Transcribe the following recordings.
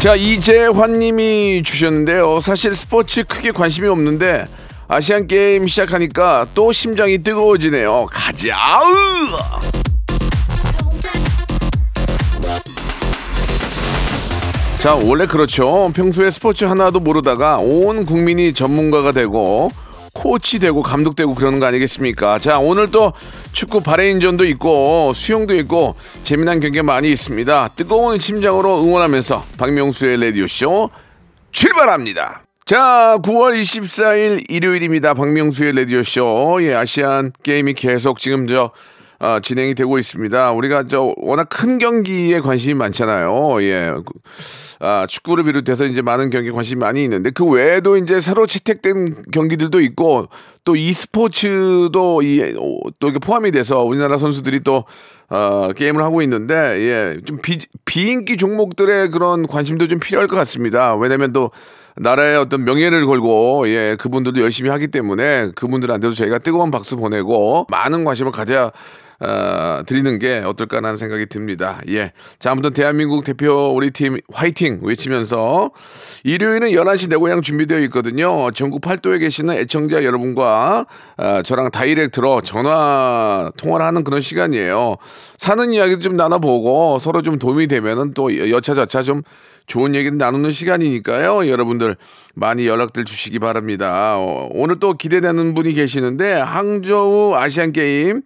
자 이재환님이 주셨는데요. 사실 스포츠 크게 관심이 없는데 아시안 게임 시작하니까 또 심장이 뜨거워지네요. 가자. 으! 자 원래 그렇죠. 평소에 스포츠 하나도 모르다가 온 국민이 전문가가 되고 코치 되고 감독 되고 그러는 거 아니겠습니까? 자 오늘 또 축구 바레인전도 있고 수영도 있고 재미난 경기 많이 있습니다. 뜨거운 심장으로 응원하면서 박명수의 라디오 쇼 출발합니다. 자, 9월 24일 일요일입니다. 박명수의 라디오 쇼. 예, 아시안 게임이 계속 지금 저 어, 진행이 되고 있습니다. 우리가 저 워낙 큰 경기에 관심이 많잖아요. 예. 아, 축구를 비롯해서 이제 많은 경기에 관심이 많이 있는데 그 외에도 이제 새로 채택된 경기들도 있고 또 e스포츠도 이, 어, 또 이게 포함이 돼서 우리나라 선수들이 또 어, 게임을 하고 있는데 예, 좀 비, 비인기 종목들의 그런 관심도 좀 필요할 것 같습니다. 왜냐면 또 나라의 어떤 명예를 걸고 예 그분들도 열심히 하기 때문에 그분들한테도 저희가 뜨거운 박수 보내고 많은 관심을 가져야 어, 드리는 게 어떨까라는 생각이 듭니다. 예. 자, 아무튼 대한민국 대표 우리 팀 화이팅 외치면서 일요일은 11시 내 고향 준비되어 있거든요. 전국 팔도에 계시는 애청자 여러분과 어, 저랑 다이렉트로 전화 통화를 하는 그런 시간이에요. 사는 이야기도 좀 나눠보고 서로 좀 도움이 되면은 또 여차저차 좀 좋은 얘기를 나누는 시간이니까요. 여러분들 많이 연락들 주시기 바랍니다. 어, 오늘 또 기대되는 분이 계시는데 항저우 아시안 게임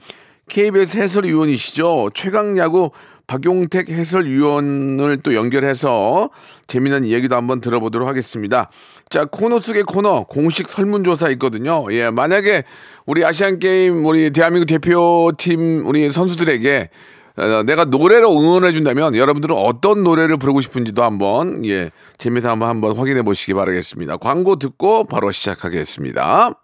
KBS 해설위원이시죠. 최강야구 박용택 해설위원을 또 연결해서 재미난 이야기도 한번 들어보도록 하겠습니다. 자, 코너 속의 코너 공식 설문조사 있거든요. 예, 만약에 우리 아시안 게임 우리 대한민국 대표팀 우리 선수들에게 어, 내가 노래로 응원해 준다면 여러분들은 어떤 노래를 부르고 싶은지도 한번 예 재미삼아 한번 확인해 보시기 바라겠습니다. 광고 듣고 바로 시작하겠습니다.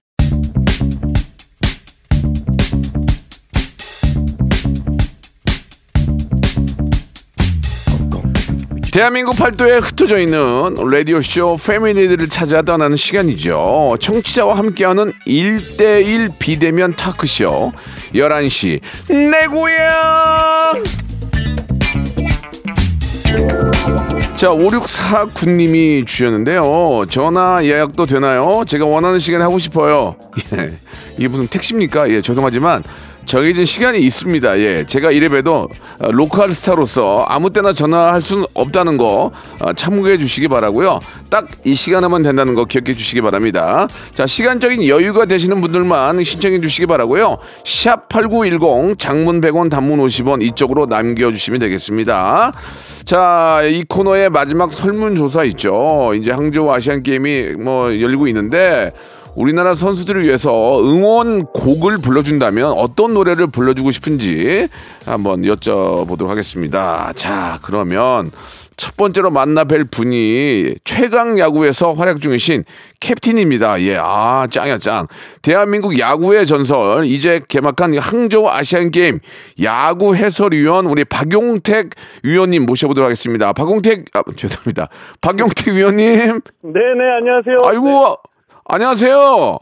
대한민국 팔도에 흩어져 있는 라디오쇼 패밀리들을 찾아 떠나는 시간이죠. 청취자와 함께하는 1대1 비대면 타크쇼 11시 내 고향 자, 5649님이 주셨는데요. 전화 예약도 되나요? 제가 원하는 시간에 하고 싶어요. 예. 이게 무슨 택시입니까? 예, 죄송하지만 정해진 시간이 있습니다. 예, 제가 이래봬도 어, 로컬 스타로서 아무 때나 전화할 수는 없다는 거 어, 참고해 주시기 바라고요. 딱 이 시간에만 된다는 거 기억해 주시기 바랍니다. 자, 시간적인 여유가 되시는 분들만 신청해 주시기 바라고요. 샵 8910 장문 100원 단문 50원 이쪽으로 남겨 주시면 되겠습니다. 자, 이 코너의 마지막 설문조사 있죠. 이제 항저우 아시안 게임이 뭐 열리고 있는데 우리나라 선수들을 위해서 응원 곡을 불러준다면 어떤 노래를 불러주고 싶은지 한번 여쭤보도록 하겠습니다. 자, 그러면 첫 번째로 만나 뵐 분이 최강 야구에서 활약 중이신 캡틴입니다. 예, 아, 짱이야, 짱. 대한민국 야구의 전설, 이제 개막한 항저우 아시안 게임 야구 해설위원 우리 박용택 위원님 모셔보도록 하겠습니다. 박용택, 아, 죄송합니다. 박용택 위원님. 네네 안녕하세요. 아이고, 안녕하세요.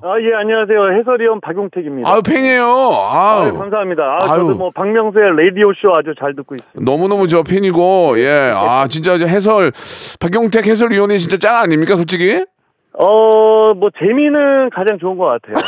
아 예 안녕하세요 해설위원 박용택입니다. 아유, 팬이에요. 아유, 아유. 감사합니다. 아, 아유. 저도 뭐 박명수의 라디오 쇼 아주 잘 듣고 있습니다. 너무너무 저 팬이고, 예. 아, 진짜 해설, 박용택 해설위원이 진짜 짱 아닙니까, 솔직히? 어, 뭐, 재미는 가장 좋은 것 같아요. 네.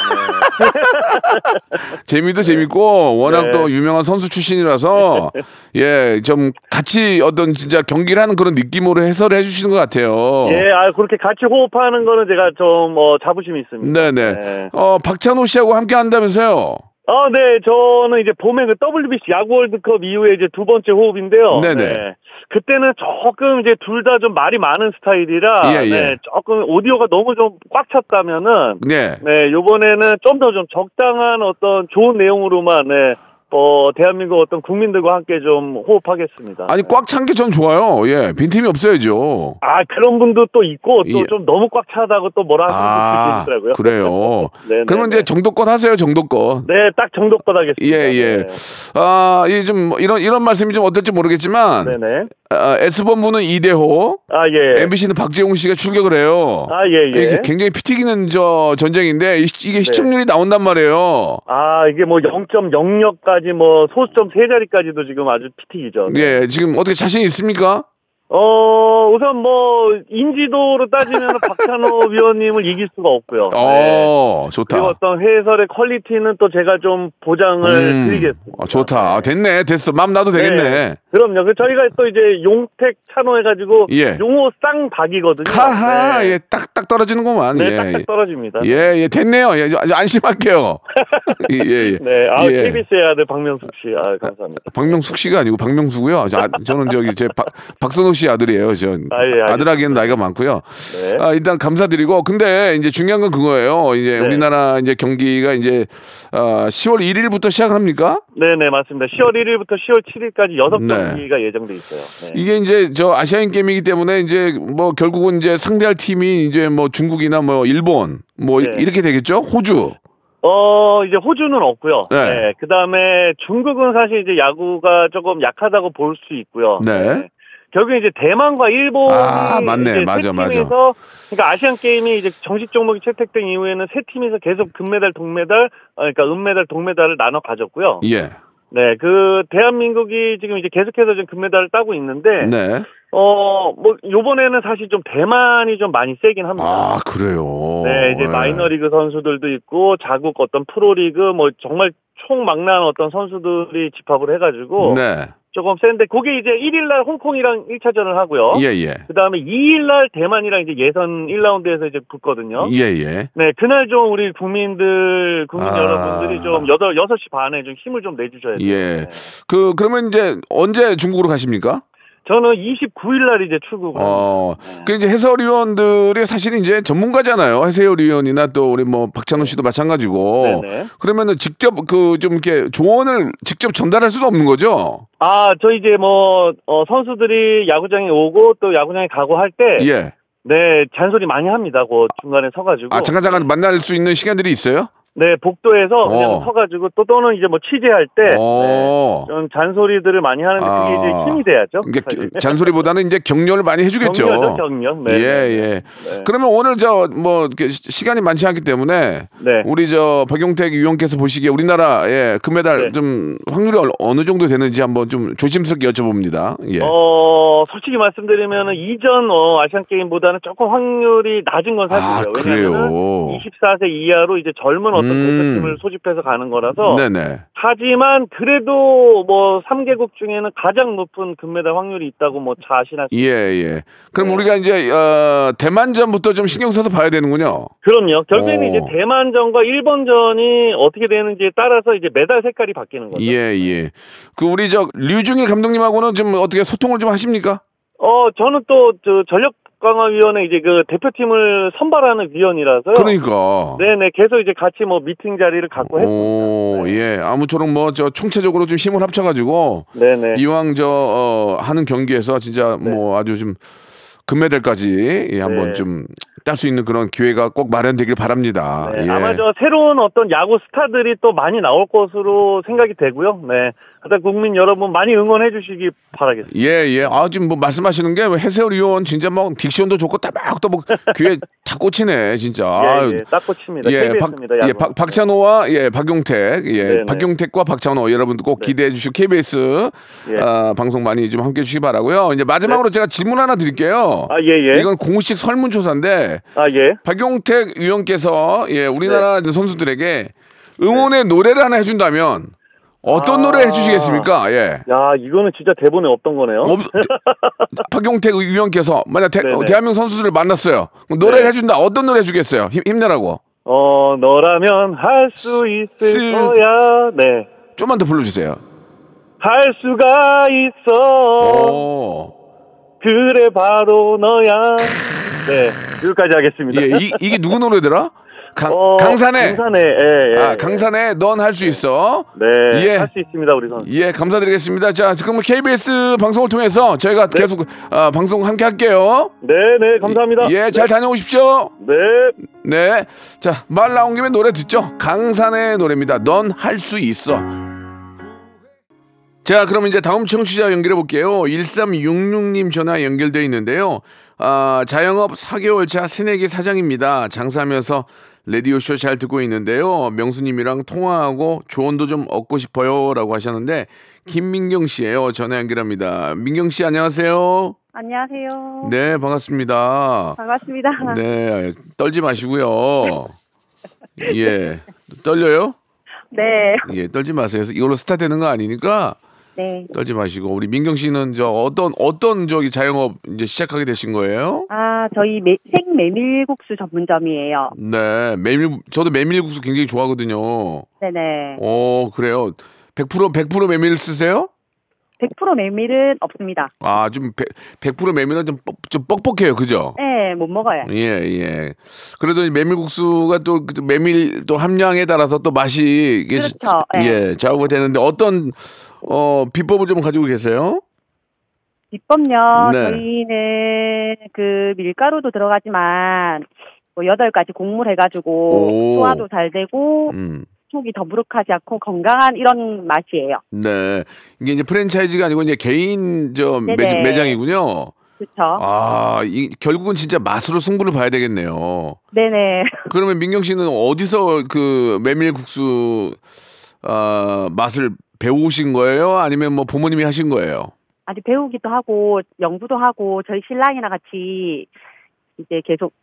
재미도 재밌고 워낙 네. 또 유명한 선수 출신이라서 예 좀 같이 어떤 진짜 경기를 하는 그런 느낌으로 해설을 해주시는 것 같아요. 예, 아, 그렇게 같이 호흡하는 거는 제가 좀, 어, 자부심이 있습니다. 네네. 네. 어 박찬호 씨하고 함께 한다면서요? 아, 네, 저는 이제 봄에 그 WBC 야구 월드컵 이후에 이제 두 번째 호흡인데요. 네네. 네. 그때는 조금 이제 둘 다 좀 말이 많은 스타일이라, 예, 예. 네, 조금 오디오가 너무 좀 꽉 찼다면은, 네. 네, 요번에는 좀 더좀 적당한 어떤 좋은 내용으로만, 네, 어, 대한민국 어떤 국민들과 함께 좀 호흡하겠습니다. 아니 꽉 찬 게 전 좋아요. 예 빈틈이 없어야죠. 아, 그런 분도 또 있고, 또 예. 좀 너무 꽉 차다고 또 뭐라 하시는 아 분도 있더라고요. 그래요. 네네. 그러면 이제 정도껏 하세요. 정도껏. 네, 딱 정도껏 하겠습니다. 예, 예. 네. 아, 이좀 뭐 이런 이런 말씀이 좀 어떨지 모르겠지만 네네. 아, S본부는 이대호, 아, 예. MBC는 박재홍 씨가 출격을 해요. 아, 예, 예. 이게 굉장히 피 튀기는 저 전쟁인데 이- 이게 시청률이 나온단 말이에요. 아, 이게 뭐 0.06까지 뭐 소수점 세 자리까지도 지금 아주 피튀기죠. 예, 지금 어떻게 자신 있습니까? 어, 우선 뭐 인지도로 따지면 박찬호 위원님을 이길 수가 없고요. 네. 어, 좋다. 그리고 어떤 해설의 퀄리티는 또 제가 좀 보장을 음, 드리겠습니다. 아, 좋다. 아, 됐네, 됐어. 마음 놔도 되겠네. 네. 그럼요. 그 저희가 또 이제 용택 찬호 해가지고 예. 용호 쌍박이거든요. 카하, 네. 예, 딱 딱 떨어지는구만. 네, 예, 딱딱 떨어집니다. 예, 예, 됐네요. 예, 아주 안심할게요. 예, 예. 네, 아, 예. KBS의 아들 박명숙 씨, 아, 감사합니다. 박명숙 씨가 아니고 박명수고요. 저, 아, 저는 저기 제 박, 박선호 씨 아들이에요. 저 아, 예. 아들하기엔 나이가 많고요. 네. 아, 일단 감사드리고 근데 이제 중요한 건 그거예요. 이제 네. 우리나라 이제 경기가 이제 아, 10월 1일부터 시작을 합니까? 네 네, 맞습니다. 10월 1일부터 10월 7일까지 여섯 네. 경기가 예정돼 있어요. 네. 이게 이제 저 아시안 게임이기 때문에 이제 뭐 결국은 이제 상대할 팀이 이제 뭐 중국이나 뭐 일본 뭐 네. 이렇게 되겠죠? 호주. 어, 이제 호주는 없고요. 네. 네. 그 다음에 중국은 사실 이제 야구가 조금 약하다고 볼 수 있고요. 네. 결국에 이제 대만과 일본이 아, 맞네. 맞아, 세 맞아. 팀에서 그러니까 아시안 게임이 이제 정식 종목이 채택된 이후에는 세 팀에서 계속 금메달, 동메달, 어, 그러니까 은메달, 동메달을 나눠 가졌고요. 예. 네, 그 대한민국이 지금 이제 계속해서 좀 금메달을 따고 있는데 네. 어, 뭐 요번에는 사실 좀 대만이 좀 많이 세긴 합니다. 아, 그래요. 네, 이제 예. 마이너리그 선수들도 있고 자국 어떤 프로리그 뭐 정말 총망라한 어떤 선수들이 집합을 해가지고 네. 조금 센데 그게 이제 1일 날 홍콩이랑 1차전을 하고요. 예, 예. 그다음에 2일 날 대만이랑 이제 예선 1라운드에서 이제 붙거든요. 예, 예. 네, 그날 좀 우리 국민들 국민 아. 여러분들이 좀 8, 6시 반에 좀 힘을 좀 내주셔야 돼요. 예. 네. 그 그러면 이제 언제 중국으로 가십니까? 저는 29일 날 이제 출국을 어, 합니다. 그 이제 해설위원들이 사실 이제 전문가잖아요. 해설위원이나 또 우리 뭐 박찬호 씨도 마찬가지고. 네네. 그러면은 직접 그 좀 이렇게 조언을 직접 전달할 수도 없는 거죠. 아, 저 이제 뭐 어, 선수들이 야구장에 오고 또 야구장에 가고 할 때 예. 네, 잔소리 많이 합니다. 그 중간에 서가지고. 아 잠깐 잠깐 만날 수 있는 시간들이 있어요? 네, 복도에서 그냥 어. 서가지고 또 또는 이제 뭐 취재할 때. 어. 네, 좀 잔소리들을 많이 하는데 그게 아. 이제 힘이 돼야죠. 이게 사실. 잔소리보다는 이제 격려를 많이 해주겠죠. 격려죠, 격려. 네. 예, 예. 그러면 오늘 저 뭐 시간이 많지 않기 때문에 네. 우리 저 박용택 위원께서 보시기에 우리나라의 금메달 네. 좀 확률이 얼- 어느 정도 되는지 한번 좀 조심스럽게 여쭤봅니다. 예. 어, 솔직히 말씀드리면은 이전 어, 아시안 게임보다는 조금 확률이 낮은 건 사실이에요. 아, 그래요? 왜냐하면 24세 이하로 이제 젊은 어떤 음. 대표팀을 소집해서 가는 거라서 네네. 하지만 그래도 뭐 3개국 중에는 가장 높은 금메달 확률이 있다고 뭐 자신할 수 예, 예. 그럼 네. 우리가 이제 어, 대만전부터 좀 신경 써서 봐야 되는군요. 그럼요. 결국에는 어. 이제 대만전과 일본전이 어떻게 되는지에 따라서 이제 메달 색깔이 바뀌는 거죠. 예, 예. 그 우리 저 류중일 감독님하고는 좀 어떻게 소통을 좀 하십니까? 어, 저는 또 저 전력 강화위원회 이제 그 대표팀을 선발하는 위원이라서요. 그러니까. 네네 계속 이제 같이 뭐 미팅 자리를 갖고 했습니다. 오, 네. 예. 아무쪼록 뭐 저 총체적으로 좀 힘을 합쳐가지고 네네. 이왕 저 어, 하는 경기에서 진짜 뭐 아주 좀 금메달까지 예, 한번 네. 좀딸 수 있는 그런 기회가 꼭 마련되길 바랍니다. 네, 예. 아마 저 새로운 어떤 야구 스타들이 또 많이 나올 것으로 생각이 되고요. 네. 하여튼 국민 여러분 많이 응원해 주시기 바라겠습니다. 예, 예. 아, 지금 뭐 말씀하시는 게 해설위원 진짜 뭐 딕션도 좋고 따박따박 귀에 다 꽂히네, 진짜. 예, 예, 딱 꽂힙니다. 예, 박. 예, 박, 박찬호와 예, 박용택, 예, 네네. 박용택과 박찬호 여러분들 꼭 네. 기대해 주시고 KBS 예. 아, 방송 많이 좀 함께 해 주시기 바라고요. 이제 마지막으로 제가 질문 하나 드릴게요. 아, 예, 예. 이건 공식 설문조사인데 예. 아, 예. 박용택 위원께서 예, 우리나라 네. 선수들에게 응원의 노래를 하나 해준다면 어떤 아. 노래 해주시겠습니까? 예. 야, 이거는 진짜 대본에 없던 거네요. 어, 박용택 위원께서 만약 대, 네네. 대한민국 선수들을 만났어요. 노래를 네. 해준다. 어떤 노래 해주겠어요? 힘, 힘내라고. 어, 너라면 할 수 있을 쓸- 거야. 네. 좀만 더 불러주세요. 할 수가 있어. 오. 그래, 바로 너야. 네. 여기까지 하겠습니다. 예, 이, 이게 누구 노래더라? 강, 어, 강산에. 강산에, 예, 예. 아, 강산에 넌 할 수 있어. 네. 예. 할 수 있습니다, 우리 선수. 예, 감사드리겠습니다. 자, 지금 KBS 방송을 통해서 저희가 계속 아, 방송 함께 할게요. 네, 네, 감사합니다. 예, 잘 다녀오십시오. 네. 네. 자, 말 나온 김에 노래 듣죠. 강산의 노래입니다. 넌 할 수 있어. 자, 그럼 이제 다음 청취자 연결해 볼게요. 1366님 전화 연결돼 있는데요. 아, 자영업 4개월 차 새내기 사장입니다. 장사하면서 라디오쇼 잘 듣고 있는데요. 명수님이랑 통화하고 조언도 좀 얻고 싶어요. 라고 하셨는데, 김민경 씨예요 전화 연결합니다. 민경 씨, 안녕하세요. 안녕하세요. 네, 반갑습니다. 반갑습니다. 네, 떨지 마시고요. 예, 떨려요? 네. 예, 떨지 마세요. 이걸로 스타 되는 거 아니니까 네. 떨지 마시고 우리 민경 씨는 저 어떤 어떤 저기 자영업 이제 시작하게 되신 거예요? 아, 저희 매, 생 메밀국수 전문점이에요. 네, 메밀 저도 메밀국수 굉장히 좋아하거든요. 네네. 어, 그래요. 100% 100% 메밀 쓰세요? 100% 메밀은 없습니다. 아, 좀 100, 100% 메밀은 좀, 뻑, 좀 뻑뻑해요. 그죠? 네, 못 먹어요. 예, 예. 그래도 이 메밀국수가 또그 메밀 또 함량에 따라서 또 맛이 이게 시- 그렇죠. 예. 예, 좌우가 되는데 어떤 어 비법을 좀 가지고 계세요? 비법요. 네. 저희는 그 밀가루도 들어가지만 뭐 여덟 가지 곡물 해가지고 오. 소화도 잘 되고 음. 속이 더부룩하지 않고 건강한 이런 맛이에요. 네. 이게 이제 프랜차이즈가 아니고 이제 개인 저 매, 네네. 매장이군요. 그렇죠. 아, 이 결국은 진짜 맛으로 승부를 봐야 되겠네요. 네네. 그러면 민경 씨는 어디서 그 메밀국수 아, 맛을 배우신 거예요? 아니면 뭐 부모님이 하신 거예요? 아직 배우기도 하고 연구도 하고 저희 신랑이랑 같이 이제 계속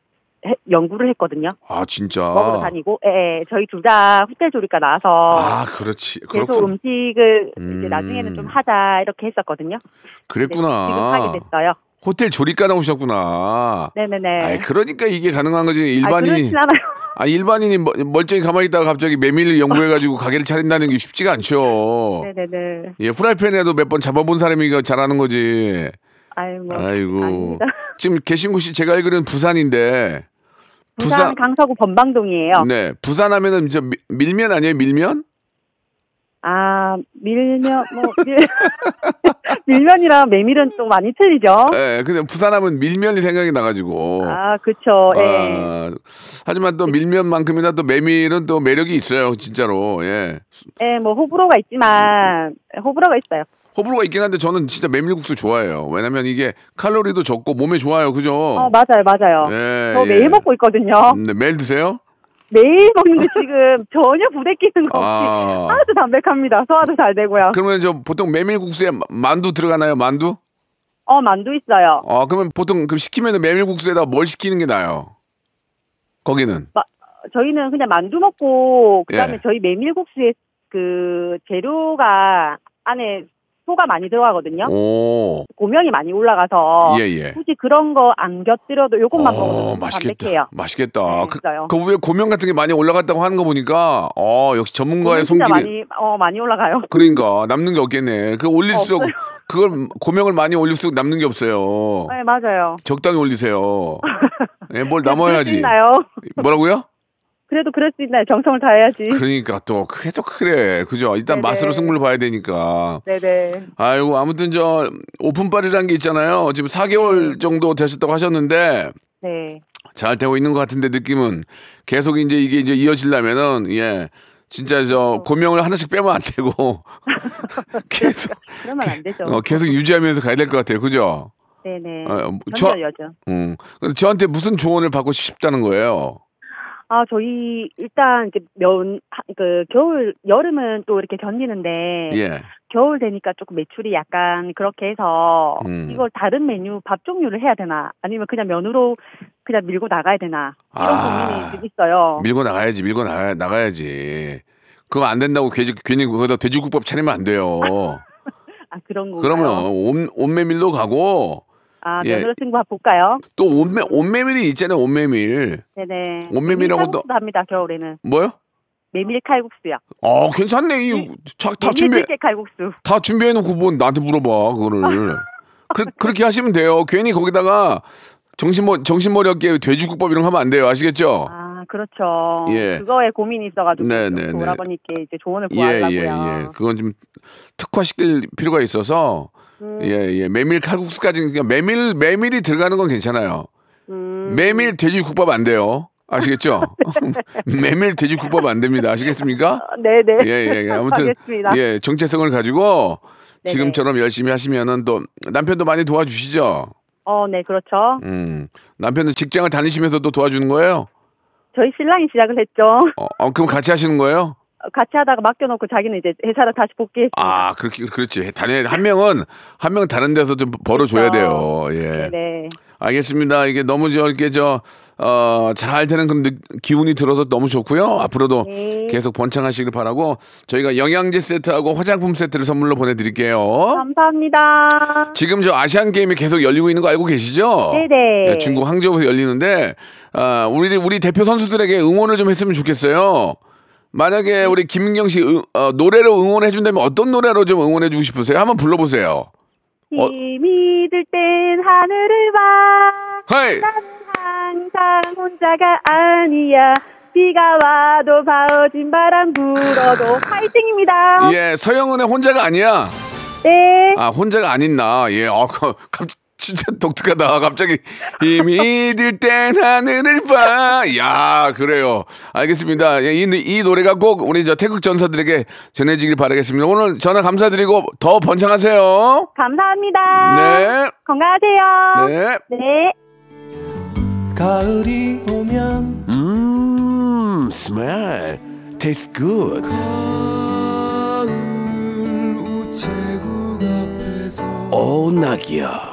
해- 연구를 했거든요. 아, 진짜. 먹으러 다니고, 예, 예. 저희 둘다 호텔 조리과 나와서 아, 그렇지. 계속 그렇군. 음식을 음. 이제 나중에는 좀 하자 이렇게 했었거든요. 네, 지금 그랬구나. 하게 됐어요. 호텔 조리과 나오셨구나. 네네네. 아이, 그러니까 이게 가능한 거지. 아, 일반인이. 않아요. 아, 일반인이 멀- 멀쩡히 가만히 있다가 갑자기 메밀 연구해가지고 가게를 차린다는 게 쉽지가 않죠. 네네네. 예, 프라이팬에도 몇 번 잡아본 사람이 이거 잘하는 거지. 아이 뭐. 아이고. 아닙니다. 지금 계신 곳이 제가 알기로는 부산인데. 부산 강서구 번방동이에요. 네. 부산 하면은 저 미- 밀면 아니에요? 밀면? 아 밀면 뭐 밀, 밀면이랑 메밀은 또 많이 틀리죠. 예, 근데 부산 하면 밀면이 생각이 나가지고. 아 그쵸. 예. 아, 하지만 또 밀면만큼이나 또 메밀은 또 매력이 있어요, 진짜로. 예. 예, 뭐 호불호가 있지만 호불호가 있어요. 호불호가 있긴 한데 저는 진짜 메밀국수 좋아해요. 왜냐면 이게 칼로리도 적고 몸에 좋아요. 그죠? 어 맞아요, 맞아요. 예, 저 예. 매일 먹고 있거든요. 네, 매일 드세요? 매일 먹는데 지금 전혀 부대끼는 거 없이 아. 아주 담백합니다. 소화도 잘 되고요. 그러면 저 보통 메밀국수에 마- 만두 들어가나요? 만두? 어 만두 있어요. 아, 그러면 보통 그 시키면 메밀국수에다 뭘 시키는 게 나아요? 거기는. 마- 저희는 그냥 만두 먹고 그다음에 예. 저희 메밀국수에 그 재료가 안에 소가 많이 들어가거든요. 오. 고명이 많이 올라가서 예, 예. 굳이 그런 거 안 곁들여도 요것만 어, 먹으면 좀 맛있겠다. 담백해요. 맛있겠다. 네, 그, 있어요. 그 위에 고명 같은 게 많이 올라갔다고 하는 거 보니까 어, 역시 전문가의 손길이 많이 어 많이 올라가요. 그러니까 남는 게 없겠네. 그 올릴수록 없어요. 그걸 고명을 많이 올릴수록 남는 게 없어요. 네 맞아요. 적당히 올리세요. 예, 뭘 그럴 수 남아야지. 뭐라고요? 그래도 그럴 수 있나요? 정성을 다해야지. 그러니까 또 그게 또 그래. 그죠? 일단 네네. 맛으로 승부를 봐야 되니까. 네네. 아이고 아무튼 저 오픈빨이라는 게 있잖아요. 지금 4개월 정도 되셨다고 하셨는데 네. 잘 되고 있는 것 같은데 느낌은 계속 이제 이게 이제 이어지려면은 예 진짜 저 고명을 하나씩 빼면 안 되고 계속 그러면 안 되죠. 어, 계속 유지하면서 가야 될 것 같아요. 그죠? 네네. 어, 저- 저... 여죠. 음. 근데 저한테 무슨 조언을 받고 싶다는 거예요? 아, 저희 일단 이제 면, 하- 그 겨울, 여름은 또 이렇게 견디는데 예. 겨울 되니까 조금 매출이 약간 그렇게 해서 음. 이걸 다른 메뉴 밥 종류를 해야 되나 아니면 그냥 면으로 그냥 밀고 나가야 되나 이런 아. 고민이 좀 있어요. 밀고 나가야지, 밀고 나가, 나가야지. 그거 안 된다고 괜히, 괜히 거기다 돼지국밥 차리면 안 돼요. 아 그런 거. 그러면 옷, 옷메밀로 가고 아 예. 면으로 쓴거 볼까요? 또 옷메, 옷메밀이 있잖아요, 옷메밀. 네네. 메밀 또- 합니다 겨울에는 뭐요? 메밀 칼국수요. 어, 괜찮네. 이, 자, 다 준비, 칼국수. 다 준비해놓고 뭐 나한테 물어봐, 그거를. 그, 그렇게 하시면 돼요. 괜히 거기다가 정신머, 정신머리 없게 돼지국밥 이런 거 하면 안 돼요. 아시겠죠? 아 그렇죠. 예. 그거에 고민이 있어가지고 네, 좀 네, 네. 오라버니께 이제 조언을 예, 구하려고요. 예, 예. 그건 좀 특화시킬 필요가 있어서, 음. 예, 예. 메밀 칼국수까지, 그냥 메밀, 메밀이 들어가는 건 괜찮아요. 음. 메밀 돼지국밥 안 돼요. 아시겠죠? 메밀 돼지국밥 안 됩니다. 아시겠습니까? 아, 네네. 예, 예. 아무튼 하겠습니다. 예, 정체성을 가지고 네네. 지금처럼 열심히 하시면은 또 남편도 많이 도와주시죠. 어, 네, 그렇죠. 음, 남편은 직장을 다니시면서도 도와주는 거예요? 저희 신랑이 시작을 했죠. 어, 어, 그럼 같이 하시는 거예요? 같이 하다가 맡겨놓고 자기는 이제 회사를 다시 복귀했습니다. 아, 그렇게 그렇지. 다른 한 명은 한명 다른 데서 좀 벌어줘야 돼요. 예. 네. 알겠습니다. 이게 너무 저 이렇게 저 어, 잘 되는 그런 느- 기운이 들어서 너무 좋고요. 앞으로도 네. 계속 번창하시길 바라고 저희가 영양제 세트하고 화장품 세트를 선물로 보내드릴게요. 감사합니다. 지금 저 아시안 게임이 계속 열리고 있는 거 알고 계시죠? 네네. 예, 중국 항저우에서 열리는데 아, 우리 우리 대표 선수들에게 응원을 좀 했으면 좋겠어요. 만약에 우리 김민경 씨 응- 어, 노래로 응원해 준다면 어떤 노래로 좀 응원해 주고 싶으세요? 한번 불러보세요. 어. 힘이 들 땐 하늘을 봐. 헤이! 나는 항상 혼자가 아니야. 비가 와도 바워진 바람 불어도 파이팅입니다. 예, 서영은의 혼자가 아니야. 네. 아, 혼자가 아닌 나. 예, 아, 그, 갑 진짜 독특하다. 갑자기 힘이 들땐 하늘을 봐. 야, 그래요. 알겠습니다. 예, 이, 이 노래가 꼭 우리 저 태극 전사들에게 전해지길 바라겠습니다. 오늘 전화 감사드리고 더 번창하세요. 감사합니다. 네. 건강하세요. 네. 네. 가을이 오면 음, smell. Tastes good. 우체국 앞에서 오, 낙이야.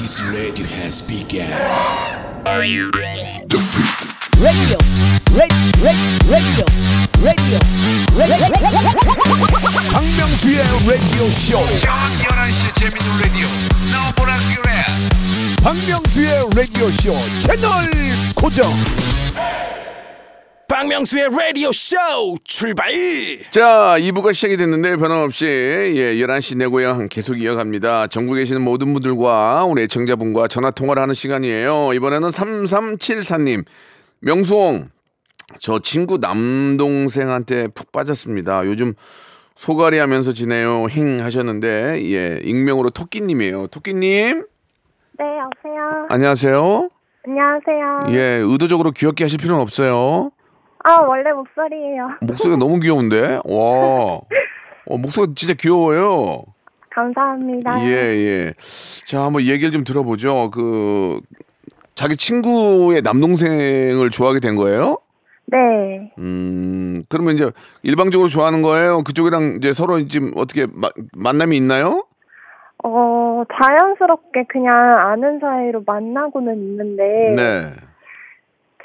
This radio has begun 박명수의 라디오 쇼. 박명수의 라디오 쇼 채널 고정. 박명수의 라디오 쇼 출발 자, 2부가 시작이 됐는데 변함없이 예, 11시 내 고향 계속 이어갑니다. 전국에 계시는 모든 분들과 우리 애청자분과 전화 통화를 하는 시간이에요. 이번에는 3374님. 명수홍, 저 친구 남동생한테 푹 빠졌습니다. 요즘 소갈이 하면서 지내요. 행 하셨는데, 예, 익명으로 토끼님이에요. 토끼님, 네 여보세요 안녕하세요. 안녕하세요 예, 의도적으로 귀엽게 하실 필요는 없어요. 아 원래 목소리예요 목소리가 너무 귀여운데? 와. 어, 목소리가 진짜 귀여워요. 감사합니다 예, 예. 자, 한번 얘기를 좀 들어보죠. 그, 자기 친구의 남동생을 좋아하게 된 거예요? 네 음, 그러면 이제 일방적으로 좋아하는 거예요? 그쪽이랑 이제 서로 지금 어떻게 마- 만남이 있나요? 어, 자연스럽게 그냥 아는 사이로 만나고는 있는데, 네.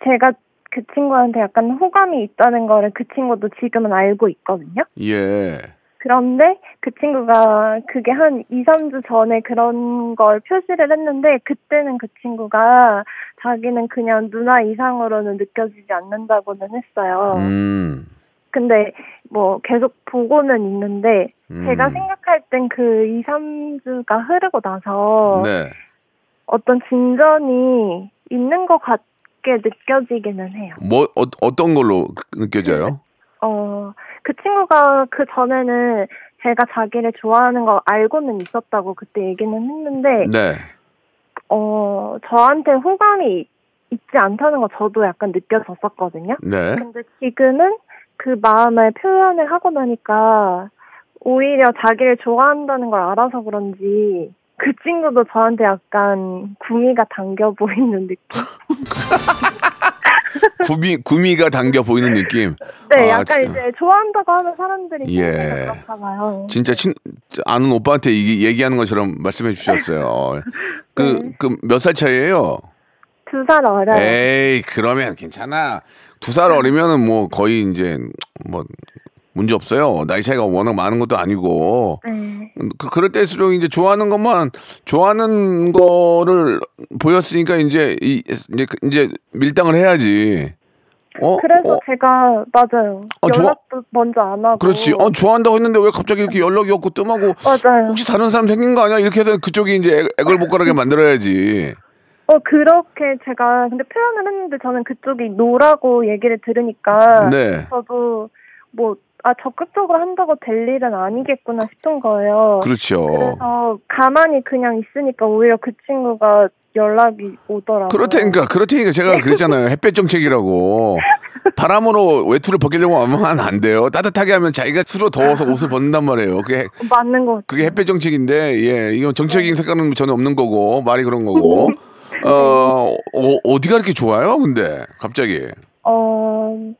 제가 그 친구한테 약간 호감이 있다는 거를 그 친구도 지금은 알고 있거든요? 예. 그런데 그 친구가 그게 한 2, 3주 전에 그런 걸 표시를 했는데, 그때는 그 친구가 자기는 그냥 누나 이상으로는 느껴지지 않는다고는 했어요. 음. 근데 뭐 계속 보고는 있는데, 음. 제가 생각할 땐 그 2, 3주가 흐르고 나서, 네. 어떤 진전이 있는 것 있게 느껴지기는 해요. 뭐 어, 어떤 걸로 느껴져요? 어, 그 친구가 그 전에는 제가 자기를 좋아하는 거 알고는 있었다고 그때 얘기는 했는데, 네. 어, 저한테 호감이 있지 않다는 거 저도 약간 느껴졌었거든요. 네. 근데 지금은 그 마음을 표현을 하고 나니까 오히려 자기를 좋아한다는 걸 알아서 그런지 그 친구도 저한테 약간 구미가 당겨 보이는 느낌? 구미 구미가 당겨 보이는 느낌. 네, 아, 약간 진짜. 이제 좋아한다고 하는 사람들이 예. 예. 그렇잖아요. 진짜 친 아는 오빠한테 이, 얘기하는 것처럼 말씀해 주셨어요. 그 그 몇 살 차이예요? 두 살 어려요. 에이 그러면 괜찮아. 두 살 어리면은 뭐 거의 이제 뭐 문제 없어요. 나이 차이가 워낙 많은 것도 아니고. 네. 그, 그럴 때일수록 이제 좋아하는 것만 좋아하는 거를 보였으니까 이제 이 이제 그- 이제 밀당을 해야지. 어? 그래서 어, 제가 맞아요. 어, 좋아- 연락도 먼저 안 하고. 그렇지. 어 좋아한다고 했는데 왜 갑자기 이렇게 연락이 없고 뜸하고 맞아요. 혹시 다른 사람 생긴 거 아니야? 이렇게 해서 그쪽이 이제 액- 애걸복걸하게 만들어야지. 어 그렇게 제가 근데 표현을 했는데 저는 그쪽이 노라고 얘기를 들으니까 네. 저도 뭐 아 적극적으로 한다고 될 일은 아니겠구나 싶은 거예요. 그렇죠. 그래서 가만히 그냥 있으니까 오히려 그 친구가 연락이 오더라고요. 그렇다니까 그렇다니까 제가 그랬잖아요. 햇볕 정책이라고. 바람으로 외투를 벗기려고 하면 안 돼요. 따뜻하게 하면 자기가 스스로 더워서 옷을 벗는단 말이에요. 그게 맞는 것 같아요. 그게 햇볕 정책인데 예 이건 정책인 색깔은 전혀 없는 거고 말이 그런 거고 어, 어 어디가 이렇게 좋아요? 근데 갑자기 어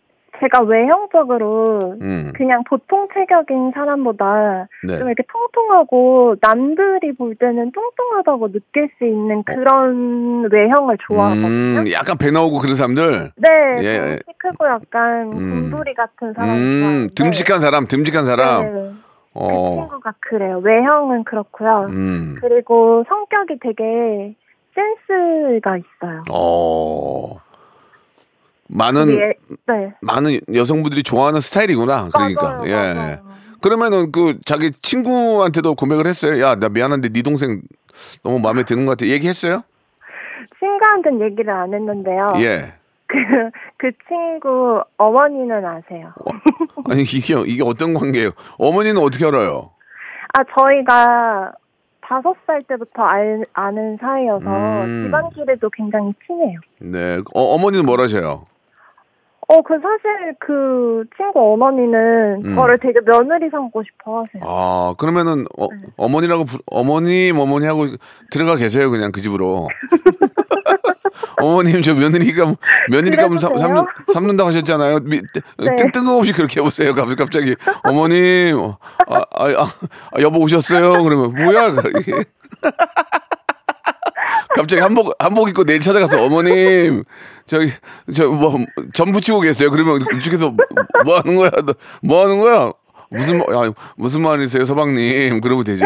제가 외형적으로 음 그냥 보통 체격인 사람보다 네. 좀 이렇게 통통하고 남들이 볼 때는 뚱뚱하다고 느낄 수 있는 그런 외형을 좋아하거든요. 음 약간 배 나오고 그런 사람들 네, 예. 덩치 크고 약간 음. 곰돌이 같은 사람. 음 듬직한 사람 듬직한 사람 네, 그 어 친구가 그래요. 외형은 그렇고요. 음. 그리고 성격이 되게 센스가 있어요. 어 많은 예, 네. 많은 여성분들이 좋아하는 스타일이구나. 그러니까 맞아요, 예. 맞아요. 그러면은 그 자기 친구한테도 고백을 했어요. 야, 나 미안한데 네 동생 너무 마음에 드는 것 같아. 얘기했어요? 친구한테는 얘기를 안 했는데요. 예. 그, 그 친구 어머니는 아세요. 아니 이게 이게 어떤 관계예요? 어머니는 어떻게 알아요? 아, 저희가 다섯 살 때부터 알, 아는 사이여서 음. 집안끼리도 굉장히 친해요. 네. 어, 어머니는 뭘 하셔요? 어, 그 사실 그 친구 어머니는 음. 저를 되게 며느리 삼고 싶어 하세요. 아, 그러면은 어, 네. 어머니라고 부, 어머님 어머니 하고 들어가 계세요 그냥 그 집으로. 어머님 저 며느리가 며느리가 삼? 삼는, 삼는다고 하셨잖아요. 미, 네. 뜬- 뜬금없이 그렇게 해보세요. 갑자기, 갑자기 어머님 어, 아, 아, 아, 아, 여보 오셨어요. 그러면 뭐야? 갑자기 한복 한복 입고 내일 찾아가서 어머님 저기 저 뭐전 붙이고 계세요. 그러면 이쪽에서 뭐 하는 거야? 너뭐 하는 거야? 무슨 말- 아, 무슨 말이세요, 서방님? 그러면 되죠.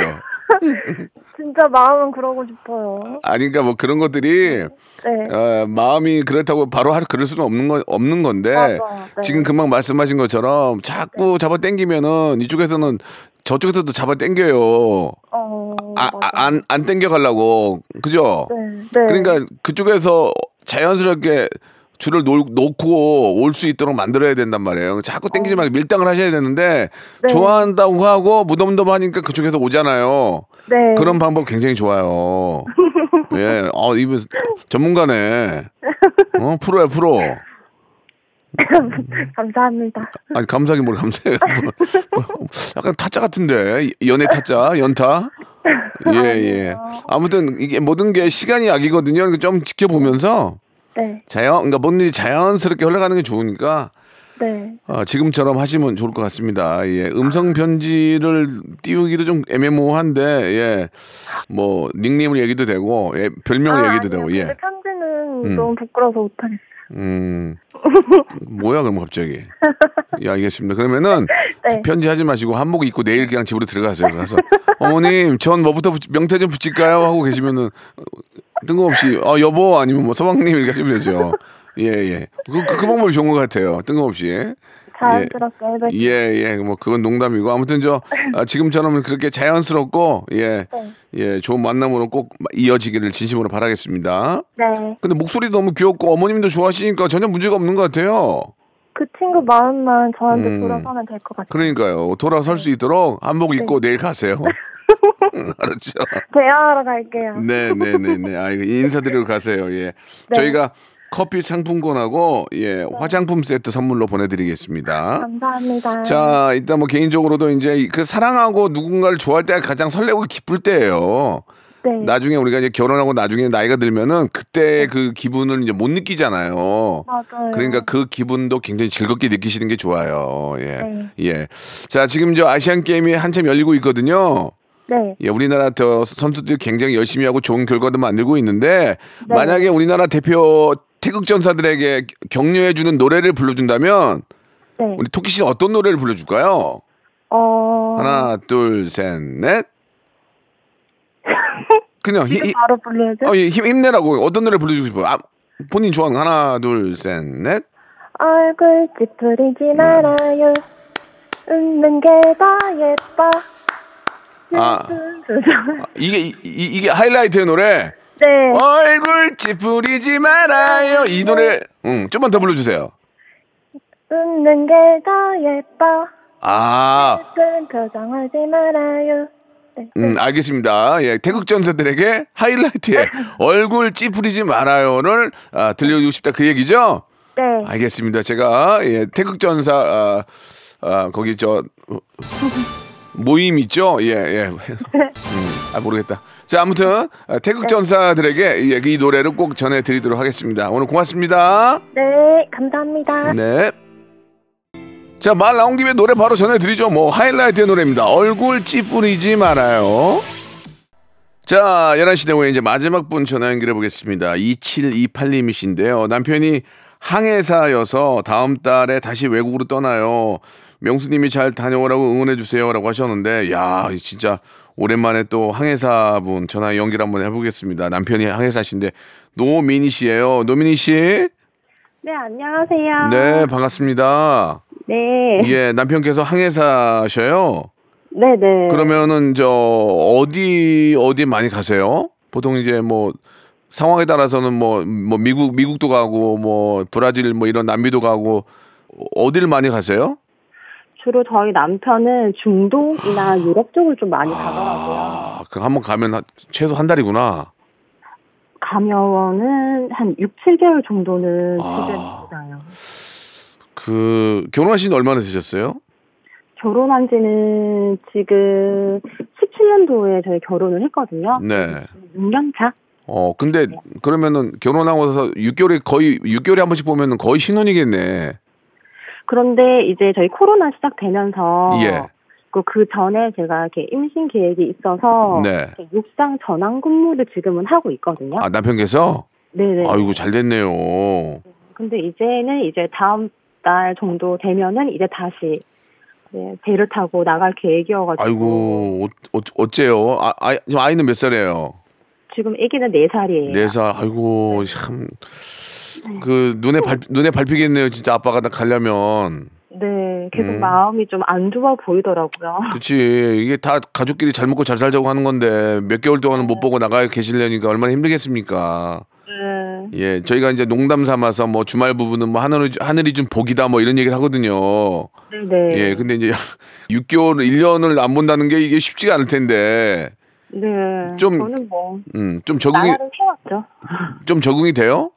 진짜 마음은 그러고 싶어요. 아니 그러니까 뭐 그런 것들이 네. 어, 마음이 그렇다고 바로 할 그럴 수는 없는 건 없는 건데 맞아요. 네. 지금 금방 말씀하신 것처럼 자꾸 잡아 당기면은 이쪽에서는 저쪽에서도 잡아 당겨요. 어, 아, 맞아요. 안, 안 당겨 가려고. 그죠? 네. 네. 그러니까 그쪽에서 자연스럽게 줄을 놓, 놓고 올 수 있도록 만들어야 된단 말이에요. 자꾸 당기지 말고 밀당을 하셔야 되는데 네. 좋아한다고 하고 무덤덤 하니까 그쪽에서 오잖아요. 네. 그런 방법 굉장히 좋아요. 예, 어, 이분 전문가네. 어, 프로야, 프로. 감사합니다. 아니, 감사하기 뭘 감사해요. 약간 타짜 같은데. 연애 타짜, 연타. 예, 예. 아무튼 이게 모든 게 시간이 약이거든요. 그러니까 좀 지켜보면서 네. 자연, 그러니까 일이 자연스럽게 흘러가는 게 좋으니까 네. 어, 지금처럼 하시면 좋을 것 같습니다. 예, 음성 편지를 띄우기도 좀 애매모호한데, 예, 뭐 닉네임을 얘기도 되고, 예, 별명을 아, 얘기도 아니요. 되고, 예, 근데 편지는 음. 너무 부끄러워서 못하겠어요. 음, 뭐야 그럼 갑자기? 예, 알겠습니다. 그러면은 네. 편지 하지 마시고 한복 입고 내일 그냥 집으로 들어가세요. 가서 어머님 전 뭐부터 붙이- 명태 좀 붙일까요? 하고 계시면은 어, 뜬금없이 아 여보 아니면 뭐 서방님 이렇게 하시면 되죠. 예, 예. 그, 그, 그 방법이 좋은 것 같아요. 뜬금없이. 자연스럽게 해볼게요. 예, 예, 뭐 그건 농담이고 아무튼 저 아, 지금처럼 그렇게 자연스럽고 예, 네. 예, 좋은 만남으로 꼭 이어지기를 진심으로 바라겠습니다. 네. 근데 목소리 너무 귀엽고 어머님도 좋아하시니까 전혀 문제가 없는 것 같아요. 그 친구 마음만 저한테 음. 돌아서면 될 것 같아요. 그러니까요. 돌아설 수 있도록 한복 입고 내일 가세요. 알았죠? 대화하러 갈게요. 네, 네, 네, 네. 아, 이거 인사드리고 가세요. 예. 저희가 커피 상품권하고 예, 화장품 세트 선물로 보내드리겠습니다. 감사합니다. 자, 일단 뭐 개인적으로도 이제 그 사랑하고 누군가를 좋아할 때가 가장 설레고 기쁠 때예요. 네. 나중에 우리가 이제 결혼하고 나중에 나이가 들면은 그때 그 기분을 이제 못 느끼잖아요. 맞아요. 그러니까 그 기분도 굉장히 즐겁게 느끼시는 게 좋아요. 예. 네. 예. 자, 지금 저 아시안 게임이 한참 열리고 있거든요. 네. 예, 우리나라 저 선수들이 굉장히 열심히 하고 좋은 결과도 만들고 있는데 네. 만약에 우리나라 대표 태극 전사들에게 격려해주는 노래를 불러준다면 네. 우리 토끼 씨는 어떤 노래를 불러줄까요? 어. 하나, 둘, 셋, 넷. 그냥 힘, 힘, 바로 불러야죠. 어, 예, 힘, 힘내라고 어떤 노래 불러주고 싶어요? 아, 본인 좋아하는 거 하나, 둘, 셋, 넷. 얼굴 찌푸리지 말아요. 웃는 게 더 예뻐. 아. 표정. 이게 이, 이- 이게 하이라이트의 노래. 네. 얼굴 찌푸리지 말아요. 이 노래, 응, 좀만 더 불러주세요. 웃는 게 더 예뻐. 아, 예쁜 표정 하지 말아요. 네. 음, 알겠습니다. 예, 태극 전사들에게 하이라이트의 얼굴 찌푸리지 말아요를 아, 들려주고 싶다 그 얘기죠? 네. 알겠습니다. 제가 예, 태극 전사 아, 아, 거기 저 어, 모임 있죠? 예, 예. 음, 아 모르겠다. 자, 아무튼 아, 태극 전사들에게 예, 이 노래를 꼭 전해드리도록 하겠습니다. 오늘 고맙습니다. 네. 감사합니다. 네. 자, 말 나온 김에 노래 바로 전해드리죠. 뭐, 하이라이트의 노래입니다. 얼굴 찌푸리지 말아요. 자, 11시 되고 이제 마지막 분 전화 연결해 보겠습니다. 2728님이신데요. 남편이 항해사여서 다음 달에 다시 외국으로 떠나요. 명수님이 잘 다녀오라고 응원해 주세요. 라고 하셨는데, 야, 진짜 오랜만에 또 항해사분 전화 연결 한번 해보겠습니다. 남편이 항해사신데, 노미니 씨예요 노미니 씨? 네, 안녕하세요. 네, 반갑습니다. 네. 예, 남편께서 항해사셔요. 네, 네. 그러면은 저 어디 어디 많이 가세요? 보통 이제 뭐 상황에 따라서는 뭐 뭐 미국 미국도 가고 뭐 브라질 뭐 이런 남미도 가고 어디를 많이 가세요? 주로 저희 남편은 중동이나 유럽 쪽을 좀 많이 가더라고요. 아, 그 한번 가면 한- 최소 한 달이구나. 가면은 한 6, 7개월 정도는 아. 지내요. 그 결혼하신 지 얼마나 되셨어요? 결혼한 지는 지금 17년도에 저희 결혼을 했거든요. 네. 6년 차? 어, 근데 그러면은 결혼하고서 6개월에 거의 6개월에 한 번씩 보면은 거의 신혼이겠네. 그런데 이제 저희 코로나 시작되면서 예. 그, 그 전에 제가 이렇게 임신 계획이 있어서 네. 육상 전환 근무를 지금은 하고 있거든요. 아, 남편께서? 네네. 아이고 잘 됐네요. 근데 이제는 이제 다음 달 정도 되면은 이제 다시 네, 배를 타고 나갈 계획이어가지고 아이고 어, 어, 어째요? 아, 아, 지금 아이는 몇 살이에요? 지금 아기는 네 살이에요. 네 살. 아이고 참. 그 눈에 밟 눈에 밟히겠네요. 진짜 아빠가 나 가려면. 네, 계속 음. 마음이 좀 안 좋아 보이더라고요. 그렇지. 이게 다 가족끼리 잘 먹고 잘 살자고 하는 건데 몇 개월 동안은 못 보고 나가 계시려니까 얼마나 힘들겠습니까? 네, 예, 저희가 이제 농담 삼아서 뭐 주말 부부는 뭐 하늘이 하늘이 좀 복이다 뭐 이런 얘기를 하거든요. 네, 예, 근데 이제 6개월, 1년을 안 본다는 게 이게 쉽지가 않을 텐데, 네. 좀- 저는 뭐 음, 좀 적응이. 좀 적응이 돼요?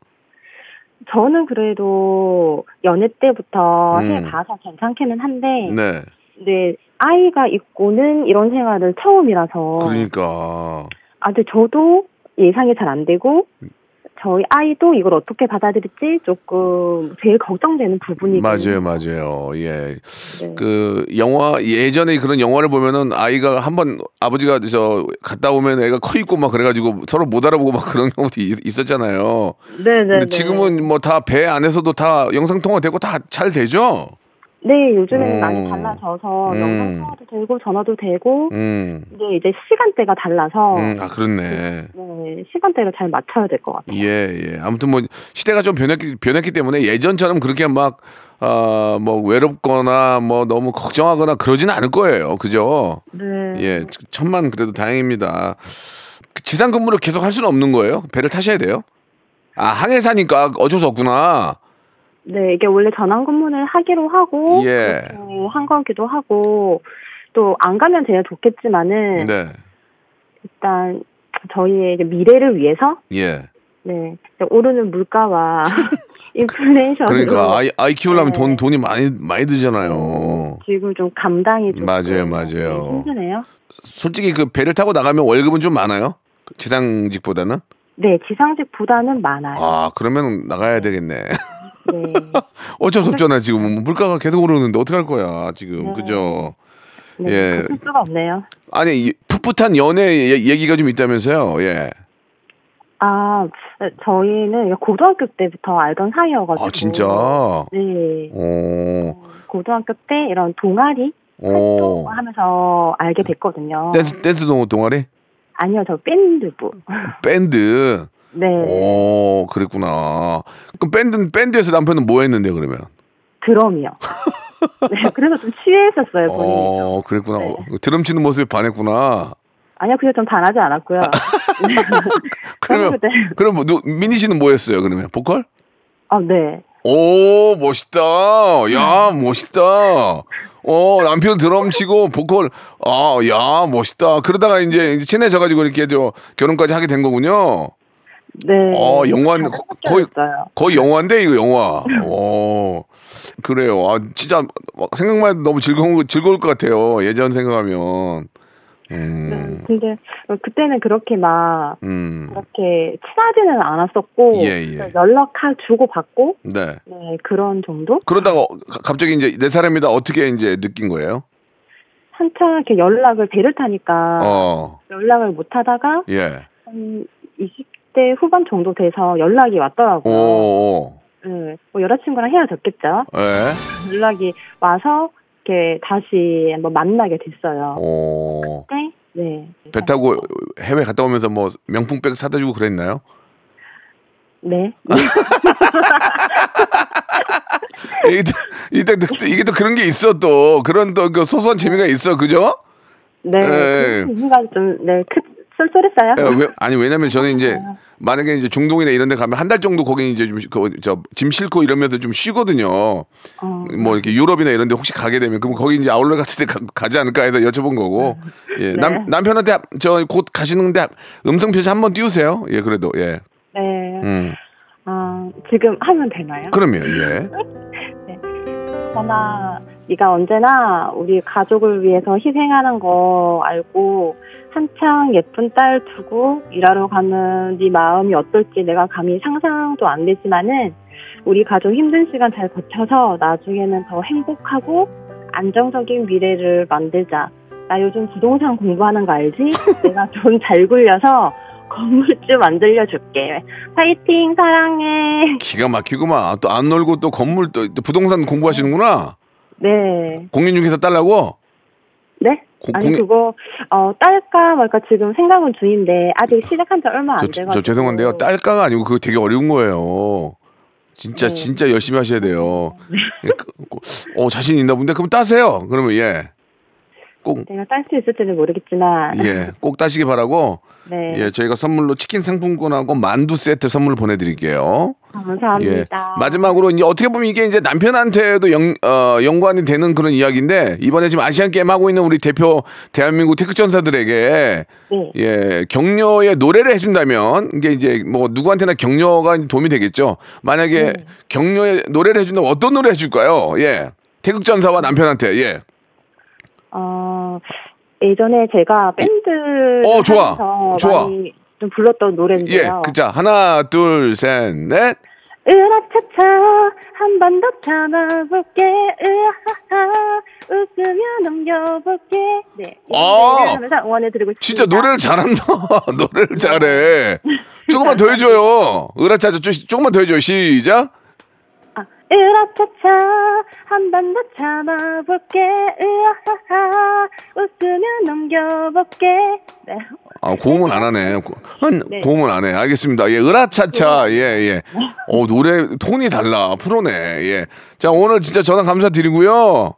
저는 그래도 연애 때부터 음. 해봐서 괜찮기는 한데, 네. 네, 아이가 있고는 이런 생활을 처음이라서. 그러니까 아, 근데 저도 예상이 잘 안 되고, 저희 아이도 이걸 어떻게 받아들일지 조금 제일 걱정되는 부분이 맞아요, 맞아요. 예. 네. 그 영화 예전에 그런 영화를 보면은 아이가 한번 아버지가 저 갔다 오면 애가 커 있고 막 그래가지고 서로 못 알아보고 막 그런 경우도 있- 있었잖아요. 네네. 근데 지금은 뭐 다 배 안에서도 다 영상 통화 되고 다 잘 되죠? 네, 요즘에는 음. 많이 달라져서 음. 영상 통화도 되고 전화도 되고 음. 이게 이제 시간대가 달라서 음, 아 그렇네. 네, 시간대를 잘 맞춰야 될 것 같아요. 예, 예. 아무튼 뭐 시대가 좀 변했기 변했기 때문에 예전처럼 그렇게 막 아, 뭐 외롭거나 뭐 너무 걱정하거나 그러지는 않을 거예요. 그죠? 네. 예. 천만 그래도 다행입니다. 지상 근무를 계속 할 수는 없는 거예요? 배를 타셔야 돼요? 아, 항해사니까 어쩔 수 없구나. 네, 이게 원래 전환 근무를 하기로 하고 예. 한 거기도 하고 또 안 가면 제일 좋겠지만은 네. 일단 저희의 미래를 위해서 예. 네 오르는 물가와 인플레이션으로 그러니까 아이 아이 키우려면 네. 돈 돈이 많이 많이 들잖아요. 지금 좀 감당이 좀 맞아요, 맞아요. 힘드네요. 솔직히 그 배를 타고 나가면 월급은 좀 많아요? 지상직보다는? 네, 지상직보다는 많아요. 아, 그러면 나가야 되겠네. 네. 어쩔 수 없잖아, 지금. 물가가 계속 오르는데 어떡할 거야, 지금. 네. 그죠? 네, 예. 수가 없네요. 아니, 이 풋풋한 연애 얘- 얘기가 좀 있다면서요, 예. 아, 저희는 고등학교 때부터 알던 사이여가지고. 아, 진짜? 네. 오, 고등학교 때 이런 동아리 오. 하면서 알게 됐거든요. 댄스, 댄스 동- 동아리? 아니요, 저 밴드부. 밴드. 네. 오, 그랬구나. 그럼 밴드, 밴드에서 남편은 뭐 했는데, 그러면? 드럼이요. 네, 그래서 좀 취했었어요, 본인이. 좀. 어, 그랬구나. 네. 어, 드럼 치는 모습에 반했구나. 아니요, 그게 좀 반하지 않았고요. 네. 그러면, 그럼 뭐, 누, 미니 씨는 뭐 했어요, 그러면? 보컬? 아, 네. 오, 멋있다. 야, 멋있다. 어, 남편 드럼 치고 보컬, 아, 야, 멋있다. 그러다가 이제, 이제 친해져가지고 이렇게 저 결혼까지 하게 된 거군요. 네. 어, 영화, 잘 거의. 거의 영화인데, 이거 영화. 어, 그래요. 아, 진짜, 막 생각만 해도 너무 즐거운, 즐거울 것 같아요. 예전 생각하면. 네, 음, 근데 그때는 그렇게 막 음, 그렇게 친하지는 않았었고 예, 예. 연락할 주고 받고 네. 네, 그런 정도? 그러다가 가- 갑자기 이제 내 사람이다 어떻게 이제 느낀 거예요? 한창 이렇게 연락을 배를 타니까 어, 연락을 못 하다가 예. 한 20 대 후반 정도 돼서 연락이 왔더라고요. 오, 네, 뭐 여자친구랑 헤어졌겠죠. 예. 연락이 와서 이렇게 다시 한번 만나게 됐어요. 오. 네, 네. 배 타고 해외 갔다 오면서 뭐 명품백 사다 주고 그랬나요? 네. 이게 또, 이게 또, 이게 또 그런 게 있어 또 그런 또 그 소소한 재미가 있어 그죠? 네. 예. 그 의미가 좀, 네, 크, 쏠쏠했어요. 예, 왜, 아니 왜냐면 저는 이제 만약에 이제 중동이나 이런 데 가면 한 달 정도 거기 이제 좀저짐 싣고 이러면서 좀 쉬거든요. 어, 뭐 이렇게 유럽이나 이런 데 혹시 가게 되면 그럼 거기 이제 아울렛 같은 데 가, 지 않을까 해서 여쭤본 거고. 예. 남 네. 남편한테 저 곧 가시는데 음성 편지 한번 띄우세요. 예, 그래도. 예. 네. 음. 아, 지금 하면 되나요? 그러면 예. 전화, 네가 언제나 우리 가족을 위해서 희생하는 거 알고 한창 예쁜 딸 두고 일하러 가는 네 마음이 어떨지 내가 감히 상상도 안 되지만은 우리 가족 힘든 시간 잘 버텨서 나중에는 더 행복하고 안정적인 미래를 만들자. 나 요즘 부동산 공부하는 거 알지? 내가 돈 잘 굴려서 건물주 만들려 줄게. 파이팅 사랑해. 기가 막히구만. 또 안 놀고 또 건물 또, 또 부동산 공부하시는구나. 네. 공인중개사 딸라고? 네? 고- 아니 공인- 그거 어 딸까 말까 지금 생각은 중인데 아직 시작한 지 얼마 안 저, 돼가지고 저 죄송한데요. 딸까가 아니고 그거 되게 어려운 거예요. 진짜 네. 진짜 열심히 하셔야 돼요. 예, 그, 그, 어 자신 있나 본데 그럼 따세요. 그러면 예. 꼭 내가 딸 수 있을지는 모르겠지만 예, 꼭 따시기 바라고. 네 예, 저희가 선물로 치킨 상품권하고 만두 세트 선물 보내 드릴게요. 예. 감사합니다. 마지막으로 이제 어떻게 보면 이게 이제 남편한테도 연, 어, 연관이 되는 그런 이야기인데 이번에 지금 아시안 게임 하고 있는 우리 대표 대한민국 태극 전사들에게 네. 예 격려의 노래를 해준다면 이게 이제 뭐 누구한테나 격려가 도움이 되겠죠. 만약에 네. 격려의 노래를 해준다면 어떤 노래 해줄까요? 예, 태극 전사와 남편한테 예. 어 예전에 제가 밴드 어, 좋아. 좋아. 많이 좀 불렀던 예, 노래인데요. 그자 하나 둘 셋 넷. 으라차차 한 번 더 참아볼게 으하하 웃으며 넘겨볼게 네이 아. 노래를 하면서 응원해 드리고 싶습니다. 진짜 노래를 잘한다. 노래를 잘해. 조금만 더 해줘요. 으라차자 조금만 더 해줘요. 시작. 아, 으라차차 한 번 더 참아볼게 으아하하 웃으며 넘겨볼게 네. 아, 고음은 안 하네. 고- 네. 고음은 안 해. 알겠습니다. 예, 으라차차. 예, 예. 어, 노래 톤이 달라. 프로네. 예. 자, 오늘 진짜 전화 감사드리고요.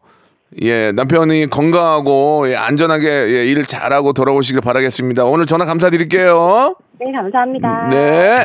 예, 남편이 건강하고 예, 안전하게 예, 일 잘하고 돌아오시길 바라겠습니다. 오늘 전화 감사드릴게요. 네 감사합니다 네.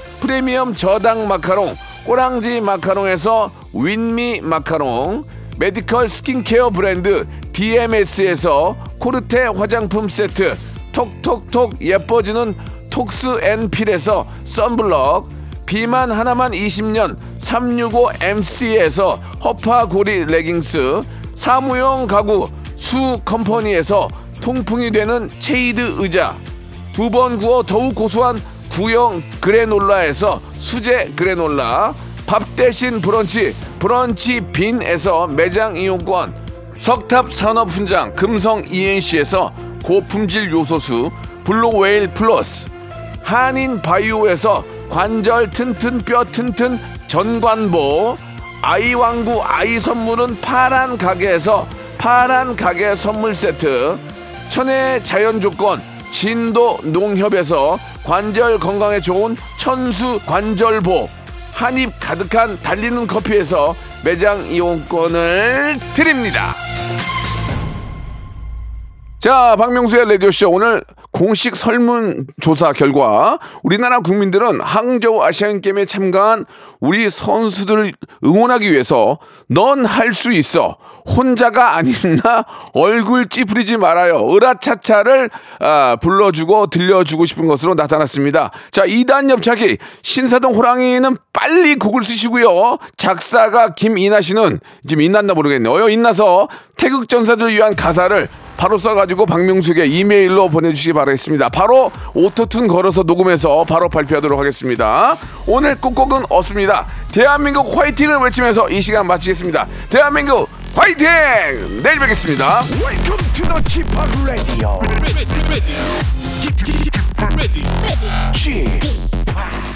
프리미엄 저당 마카롱 꼬랑지 마카롱에서 윈미 마카롱 medical skincare 브랜드 DMS에서 코르테 화장품 세트 톡톡톡 예뻐지는 톡스앤필에서 썬블럭 비만 하나만 20년 365MC에서 허파고리 레깅스 사무용 가구 수 컴퍼니에서 통풍이 되는 체이드 의자. 두 번 구워 더욱 고소한 구형 그래놀라에서 수제 그래놀라 밥 대신 브런치 브런치 빈에서 매장 이용권 석탑 산업 훈장 금성 ENC에서 고품질 요소수 블루웨일 플러스 한인 바이오에서 관절 튼튼 뼈 튼튼 전관보 아이왕구 아이 선물은 파란 가게에서 파란 가게 선물 세트 천혜의 자연 조건 진도 농협에서 관절 건강에 좋은 천수 관절보 한입 가득한 달리는 커피에서 매장 이용권을 드립니다. 자, 박명수의 라디오쇼 오늘 공식 설문조사 결과 우리나라 국민들은 항저우 아시안게임에 참가한 우리 선수들을 응원하기 위해서 넌 할 수 있어. 혼자가 아닌 나 얼굴 찌푸리지 말아요. 으라차차를 아, 불러주고 들려주고 싶은 것으로 나타났습니다. 자, 2단 옆차기 신사동 호랑이는 빨리 곡을 쓰시고요. 작사가 김이나 씨는 지금 인났나 모르겠네요. 인나서 태극전사들을 위한 가사를 바로 써가지고 박명수의 이메일로 보내주시기 바라겠습니다. 바로 Auto-Tune 걸어서 녹음해서 바로 발표하도록 하겠습니다. 오늘 꾹꾹은 없습니다. 대한민국 화이팅을 외치면서 이 시간 마치겠습니다. 대한민국 화이팅! 내일 뵙겠습니다. Welcome to the Chip Radio. Chip